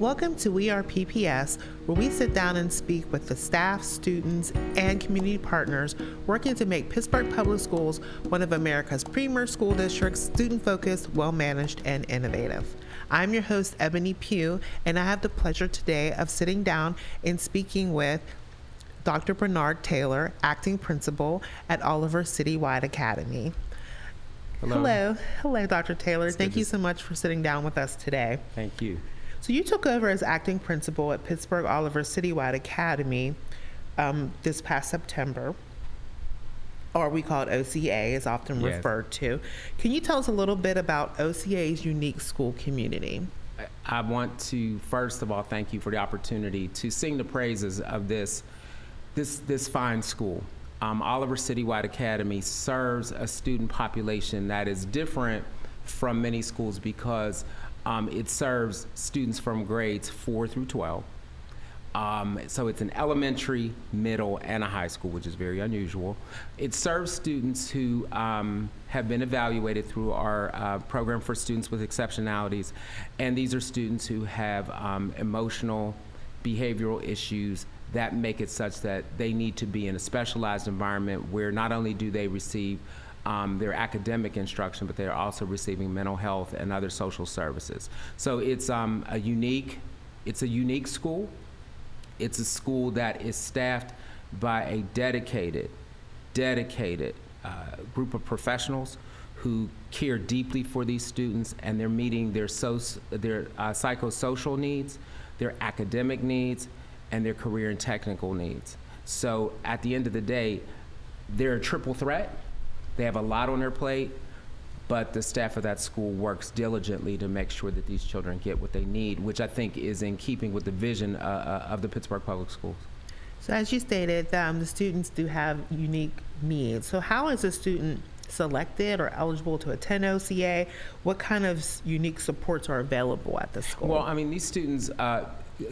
Welcome to We Are PPS, where we sit down and speak with the staff, students, and community partners working to make Pittsburgh Public Schools one of America's premier school districts, student focused, well managed, and innovative. I'm your host, Ebony Pugh, and I have the pleasure today of sitting down and speaking with Dr. Bernard Taylor, acting principal at Oliver Citywide Academy. Hello. Hello, Hello, Dr. Taylor. It's Thank you so much for sitting down with us today. Thank you. So you took over as acting principal at Pittsburgh Oliver Citywide Academy um, this past September, or we call it OCA, is often Yes. referred to. Can you tell us a little bit about OCA's unique school community? I- I want to first of all thank you for the opportunity to sing the praises of this this this fine school. Um, Oliver Citywide Academy serves a student population that is different from many schools because um, it serves students from grades four through twelve. Um, so it's an elementary, middle, and a high school, which is very unusual. It serves students who um, have been evaluated through our uh, program for students with exceptionalities, and these are students who have um, emotional, behavioral issues that make it such that they need to be in a specialized environment where not only do they receive um, their academic instruction, but they are also receiving mental health and other social services. So it's um, a unique, it's a unique school. It's a school that is staffed by a dedicated, dedicated uh, group of professionals who care deeply for these students and they're meeting their, soc- their uh, psychosocial needs, their academic needs, and their career and technical needs. So at the end of the day, they're a triple threat. They have a lot on their plate, but the staff of that school works diligently to make sure that these children get what they need, which I think is in keeping with the vision uh, uh, of the Pittsburgh Public Schools. So, as you stated, um, the students do have unique needs. So, how is a student selected or eligible to attend OCA? What kind of unique supports are available at the school? Well, I mean, these students uh,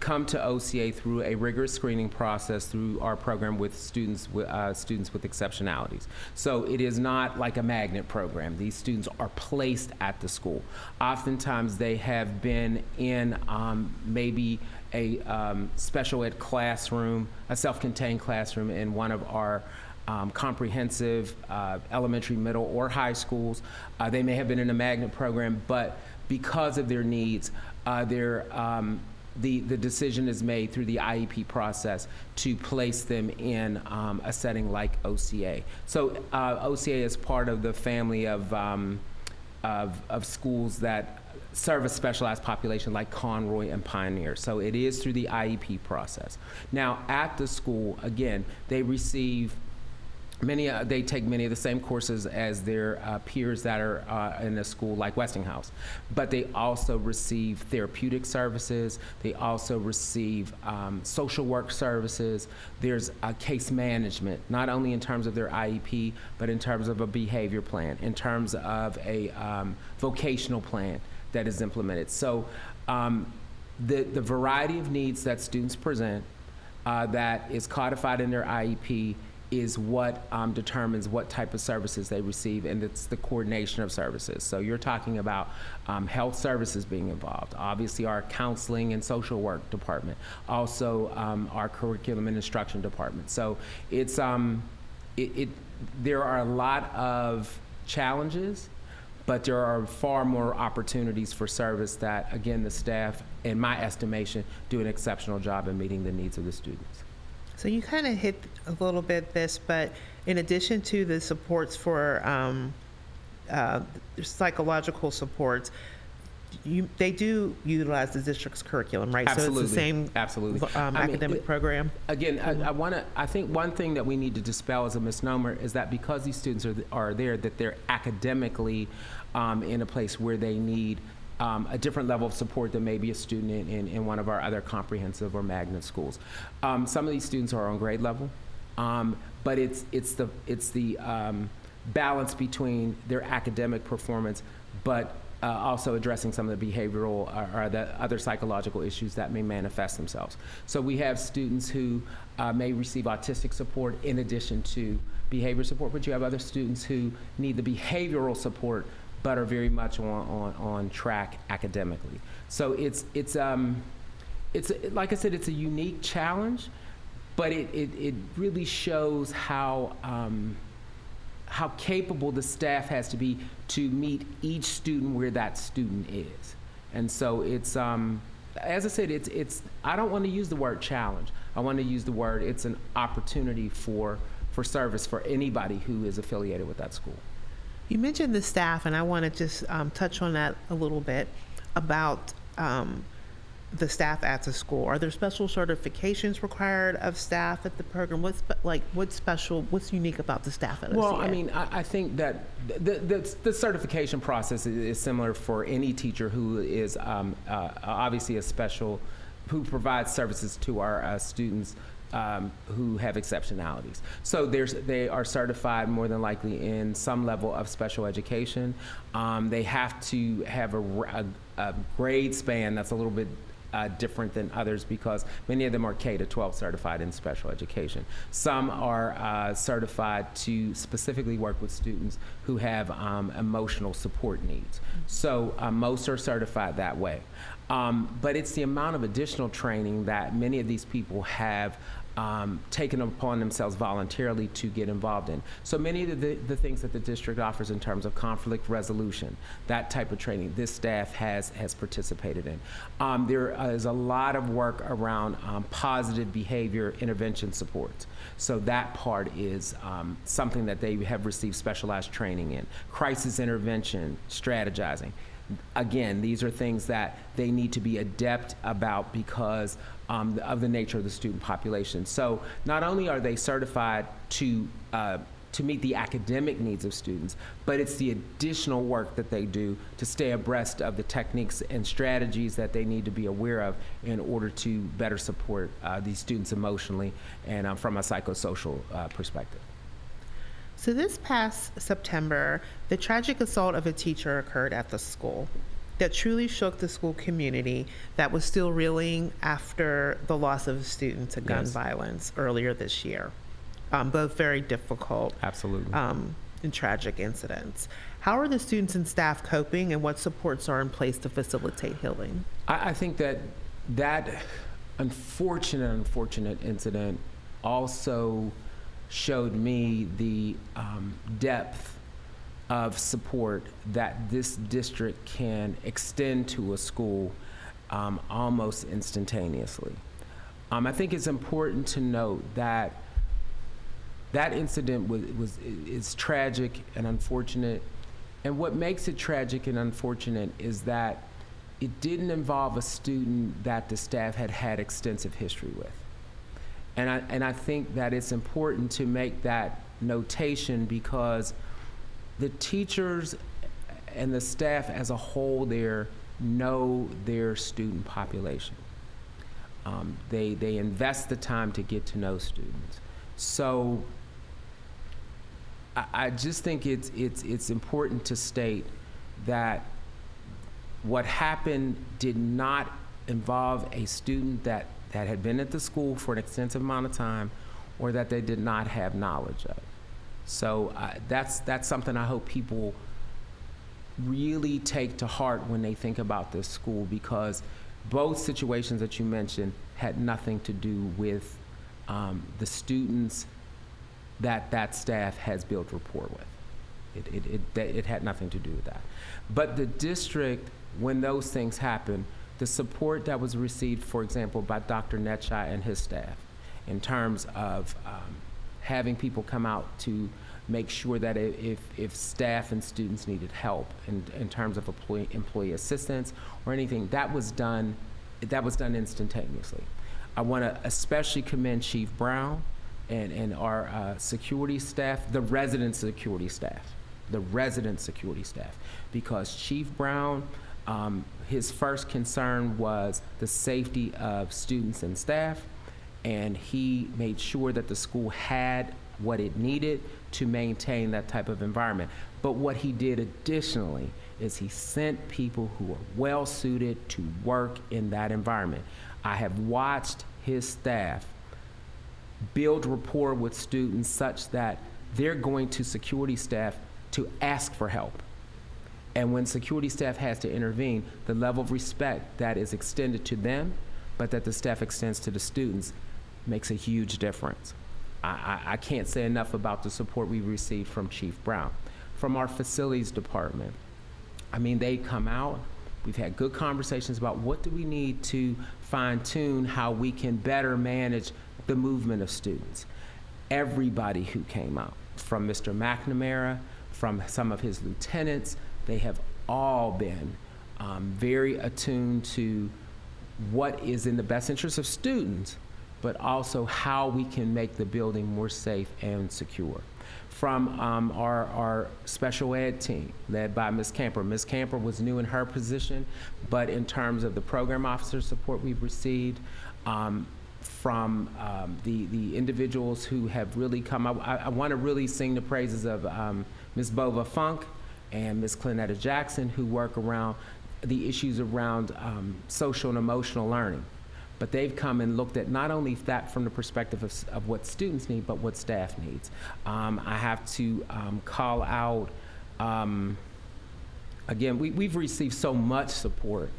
come to OCA through a rigorous screening process through our program with students with uh, students with exceptionalities. So it is not like a magnet program. These students are placed at the school. Oftentimes, they have been in um, maybe a um, special ed classroom, a self-contained classroom in one of our um, comprehensive uh, elementary, middle, or high schools. Uh, they may have been in a magnet program, but because of their needs, uh, their, um, the, the decision is made through the IEP process to place them in um, a setting like OCA. So uh, OCA is part of the family of, um, of, of schools that serve a specialized population like Conroy and Pioneer. So it is through the IEP process. Now, at the school, again, they receive many uh, they take many of the same courses as their uh, peers that are uh, in a school like Westinghouse, but they also receive therapeutic services. They also receive um, social work services. There's case management, not only in terms of their IEP, but in terms of a behavior plan, in terms of a um, vocational plan that is implemented. So um, the the variety of needs that students present uh, that is codified in their IEP is what um, determines what type of services they receive, and it's the coordination of services. So you're talking about um, health services being involved, obviously our counseling and social work department, also um, our curriculum and instruction department. So it's um, it, it there are a lot of challenges but there are far more opportunities for service that, again, the staff, in my estimation, do an exceptional job in meeting the needs of the students. So you kind of hit a little bit this, but in addition to the supports for um, uh, psychological supports, you, they do utilize the district's curriculum, right? Absolutely. So it's the same Absolutely. um, mean, academic it- program. Again, I, I want to. I think one thing that we need to dispel as a misnomer is that because these students are are there, that they're academically um, in a place where they need um, a different level of support than maybe a student in, in, one of our other comprehensive or magnet schools. Um, some of these students are on grade level, um, but it's it's the it's the um, balance between their academic performance, but uh, also addressing some of the behavioral or, or the other psychological issues that may manifest themselves. So we have students who uh, may receive autistic support in addition to behavior support, but you have other students who need the behavioral support but are very much on, on, on track academically. So it's, it's, um, it's like I said, it's a unique challenge, but it, it, it really shows how um, how capable the staff has to be to meet each student where that student is. And so it's um, as I said, it's it's I don't want to use the word challenge. I want to use the word it's an opportunity for for service for anybody who is affiliated with that school. You mentioned the staff, and I want to just um, touch on that a little bit about um, the staff at the school. Are there special certifications required of staff at the program? What's like what's special? What's unique about the staff at Well, OCA? I mean, I, I think that the, the, the certification process is, is similar for any teacher who is um, uh, obviously a special, who provides services to our uh, students um, who have exceptionalities. So they are certified more than likely in some level of special education. Um, they have to have a, a, a grade span that's a little bit uh, different than others because many of them are K to 12 certified in special education. Some are uh, certified to specifically work with students who have um, emotional support needs. So uh, most are certified that way. Um, but it's the amount of additional training that many of these people have um, taken upon themselves voluntarily to get involved in. So many of the, the things that the district offers in terms of conflict resolution, that type of training, this staff has has participated in. Um, there is a lot of work around um, positive behavior intervention supports. So that part is um, something that they have received specialized training in. Crisis intervention, strategizing again, these are things that they need to be adept about because um, of the nature of the student population. So not only are they certified to uh, to meet the academic needs of students, but it's the additional work that they do to stay abreast of the techniques and strategies that they need to be aware of in order to better support uh, these students emotionally and um, from a psychosocial uh, perspective. So, this past September, the tragic assault of a teacher occurred at the school that truly shook the school community that was still reeling after the loss of a student to gun Yes. violence earlier this year. Um, both very difficult Absolutely. um, and tragic incidents. How are the students and staff coping, and what supports are in place to facilitate healing? I, I think that that unfortunate, unfortunate incident also showed me the um, depth of support that this district can extend to a school um, almost instantaneously. Um, I think it's important to note that that incident was, was is tragic and unfortunate. And what makes it tragic and unfortunate is that it didn't involve a student that the staff had had extensive history with. And I, and I think that it's important to make that notation because the teachers and the staff as a whole there know their student population. Um, they, they invest the time to get to know students. So I, I just think it's, it's, it's important to state that what happened did not involve a student that, that had been at the school for an extensive amount of time or that they did not have knowledge of. So uh, that's, that's something I hope people really take to heart when they think about this school because both situations that you mentioned had nothing to do with um, the students that that staff has built rapport with. It, it, it, it had nothing to do with that. But the district, when those things happen, the support that was received, for example, by Dr. Netshai and his staff, in terms of um, having people come out to make sure that if, if staff and students needed help in, in terms of employee, employee assistance or anything, that was done, that was done instantaneously. I want to especially commend Chief Brown and, and our uh, security staff, the resident security staff, the resident security staff, because Chief Brown, um, his first concern was the safety of students and staff, and he made sure that the school had what it needed to maintain that type of environment. But what he did additionally is he sent people who are well suited to work in that environment. I have watched his staff build rapport with students such that they're going to security staff to ask for help. And when security staff has to intervene, the level of respect that is extended to them but that the staff extends to the students makes a huge difference. I, I, I can't say enough about the support we received from Chief Brown, from our facilities department. I mean, they come out. We've had good conversations about what do we need to fine tune how we can better manage the movement of students. Everybody who came out, from Mr. McNamara, from some of his lieutenants, they have all been um, very attuned to what is in the best interest of students, but also how we can make the building more safe and secure. From um, our, our special ed team, led by Ms. Camper. Ms. Camper was new in her position, but in terms of the program officer support we've received, um, from um, the, the individuals who have really come. I, I want to really sing the praises of um, Ms. Bova Funk and Ms. Clinetta Jackson, who work around the issues around um, social and emotional learning. But they've come and looked at not only that from the perspective of, of what students need, but what staff needs. Um, I have to um, call out, um, again, we, we've received so much support,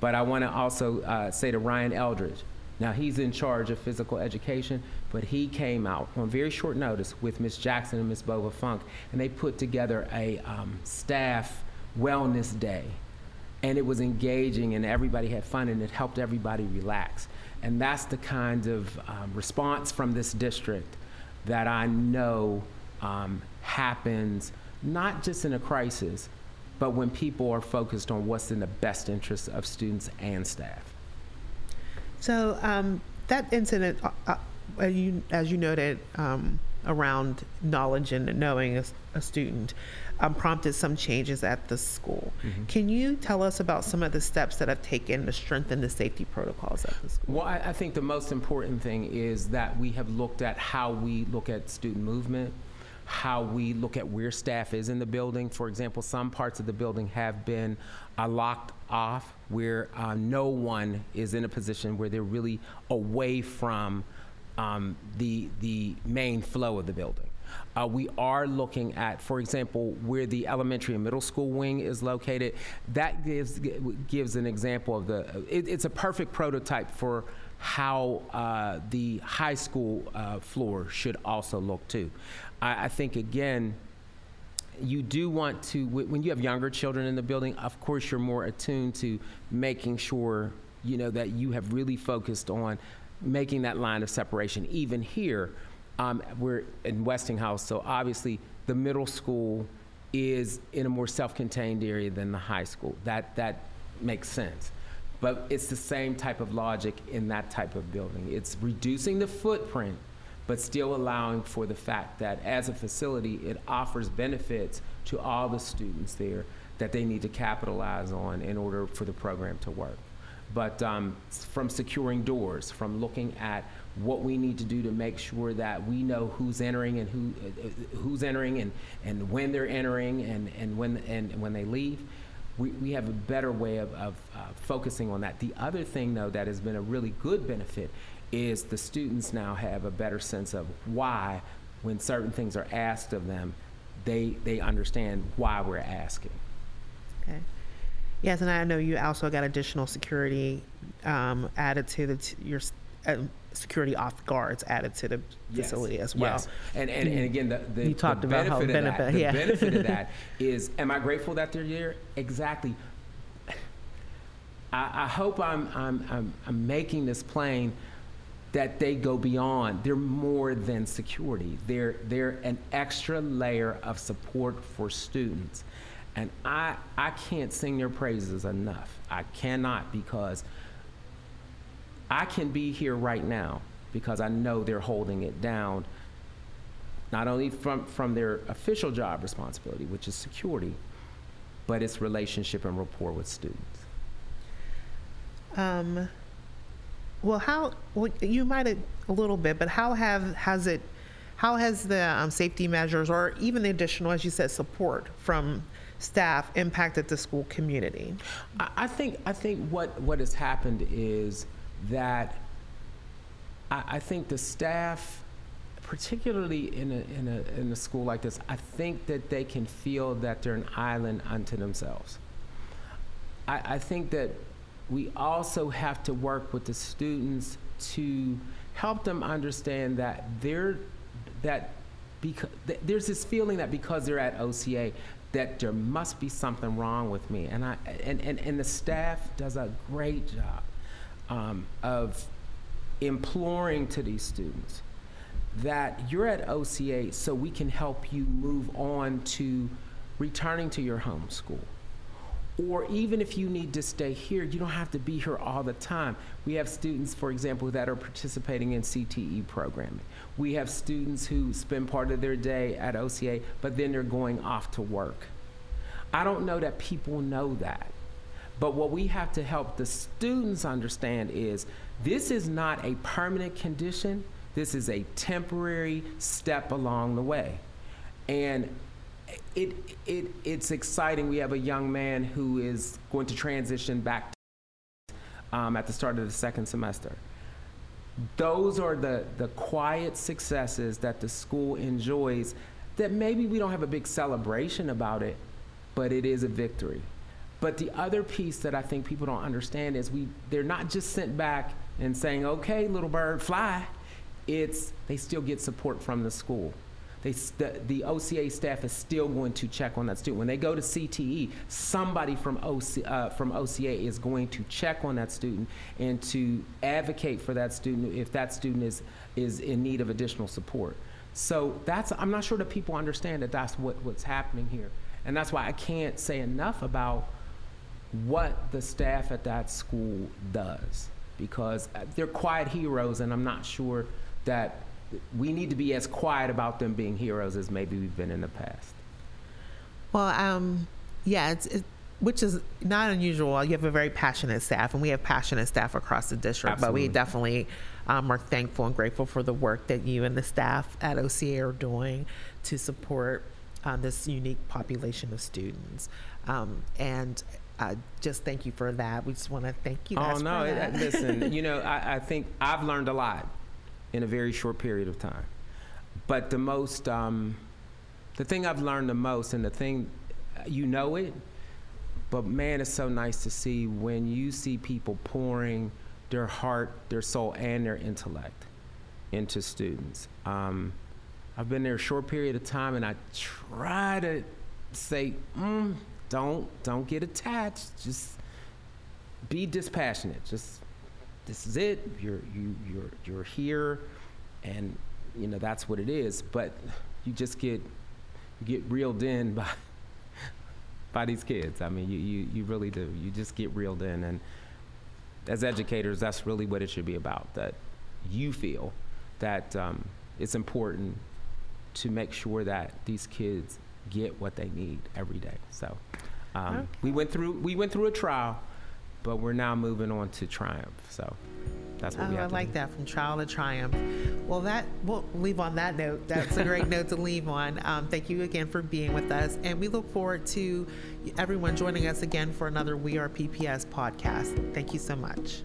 but I want to also uh, say to Ryan Eldridge, now, he's in charge of physical education, but he came out on very short notice with Ms. Jackson and Ms. Bova Funk, and they put together a um, staff wellness day. And it was engaging, and everybody had fun, and it helped everybody relax. And that's the kind of um, response from this district that I know um, happens not just in a crisis, but when people are focused on what's in the best interest of students and staff. So um, that incident, uh, uh, you, as you noted, um, around knowledge and knowing a, a student, um, prompted some changes at the school. Mm-hmm. Can you tell us about some of the steps that have taken to strengthen the safety protocols at the school? Well, I, I think the most important thing is that we have looked at how we look at student movement how we look at where staff is in the building. For example, some parts of the building have been uh, locked off where uh, no one is in a position where they're really away from um, the, the main flow of the building. Uh, we are looking at, for example, where the elementary and middle school wing is located. That gives gives an example of the. It, it's a perfect prototype for how uh, the high school uh, floor should also look too. I, I think again, you do want to when you have younger children in the building. Of course, you're more attuned to making sure you know that you have really focused on making that line of separation. Even here, um, we're in Westinghouse, so obviously the middle school is in a more self-contained area than the high school. That that makes sense. But it's the same type of logic in that type of building. It's reducing the footprint but still allowing for the fact that as a facility, it offers benefits to all the students there that they need to capitalize on in order for the program to work. But um, from securing doors, from looking at what we need to do to make sure that we know who's entering and who uh, who's entering and, and when they're entering and, and when and when they leave, we, we have a better way of, of uh, focusing on that. The other thing though that has been a really good benefit is the students now have a better sense of why, when certain things are asked of them, they, they understand why we're asking. Okay. Yes, and I know you also got additional security um, added to the t- your uh, security off guards added to the yes. facility as well. Yes, and and, and again, the, the, you talked the about benefit, how benefit, of that, yeah. the benefit of that is, am I grateful that they're here? Exactly. I, I hope I'm, I'm, I'm, I'm making this plain that they go beyond. They're more than security. They're, they're an extra layer of support for students. And I, I can't sing their praises enough. I cannot because I can be here right now because I know they're holding it down, not only from, from their official job responsibility, which is security, but its relationship and rapport with students. Um, well, how well, you might have a little bit, but how have has it? How has the um, safety measures, or even the additional, as you said, support from staff impacted the school community? I, think I think what what has happened is that I, I think the staff, particularly in a, in a in a school like this, I think that they can feel that they're an island unto themselves. I, I think that we also have to work with the students to help them understand that they're that because th- there's this feeling that because they're at OCA that there must be something wrong with me. And I and, and, and the staff does a great job um, of imploring to these students that you're at OCA so we can help you move on to returning to your home school or even if you need to stay here, you don't have to be here all the time. We have students, for example, that are participating in CTE programming. We have students who spend part of their day at OCA, but then they're going off to work. I don't know that people know that. But what we have to help the students understand is this is not a permanent condition, this is a temporary step along the way. And it, it, it's exciting. We have a young man who is going to transition back um, at the start of the second semester. Those are the, the quiet successes that the school enjoys that maybe we don't have a big celebration about it, but it is a victory. But the other piece that I think people don't understand is we they're not just sent back and saying, "Okay, little bird, fly." It's they still get support from the school they, the, the OCA staff is still going to check on that student. When they go to CTE, somebody from, OC, uh, from OCA is going to check on that student and to advocate for that student if that student is, is in need of additional support. So that's, I'm not sure that people understand that that's what, what's happening here. And that's why I can't say enough about what the staff at that school does because uh, they're quiet heroes and I'm not sure that we need to be as quiet about them being heroes as maybe we've been in the past. Well, um, yeah, it's, it, which is not unusual. You have a very passionate staff, and we have passionate staff across the district. Absolutely. But we definitely um, are thankful and grateful for the work that you and the staff at OCA are doing to support uh, this unique population of students. Um, and uh, just thank you for that. We just want to thank you. oh no, listen. You know, I, I think I've learned a lot in a very short period of time. But the most, um, the thing I've learned the most, and the thing, you know it, but man, it's so nice to see when you see people pouring their heart, their soul, and their intellect into students. Um, I've been there a short period of time, and I try to say, mm, don't don't get attached. Just be dispassionate. Just this is it. You're you you're you're here, and you know that's what it is. But you just get you get reeled in by by these kids. I mean, you you you really do. You just get reeled in, and as educators, that's really what it should be about. That you feel that um, it's important to make sure that these kids get what they need every day. So um, okay. we went through we went through a trial but we're now moving on to triumph. So that's what oh, we have. I like do. that from trial to triumph. Well, that we'll leave on that note. That's a great note to leave on. Um, thank you again for being with us, and we look forward to everyone joining us again for another We Are PPS podcast. Thank you so much.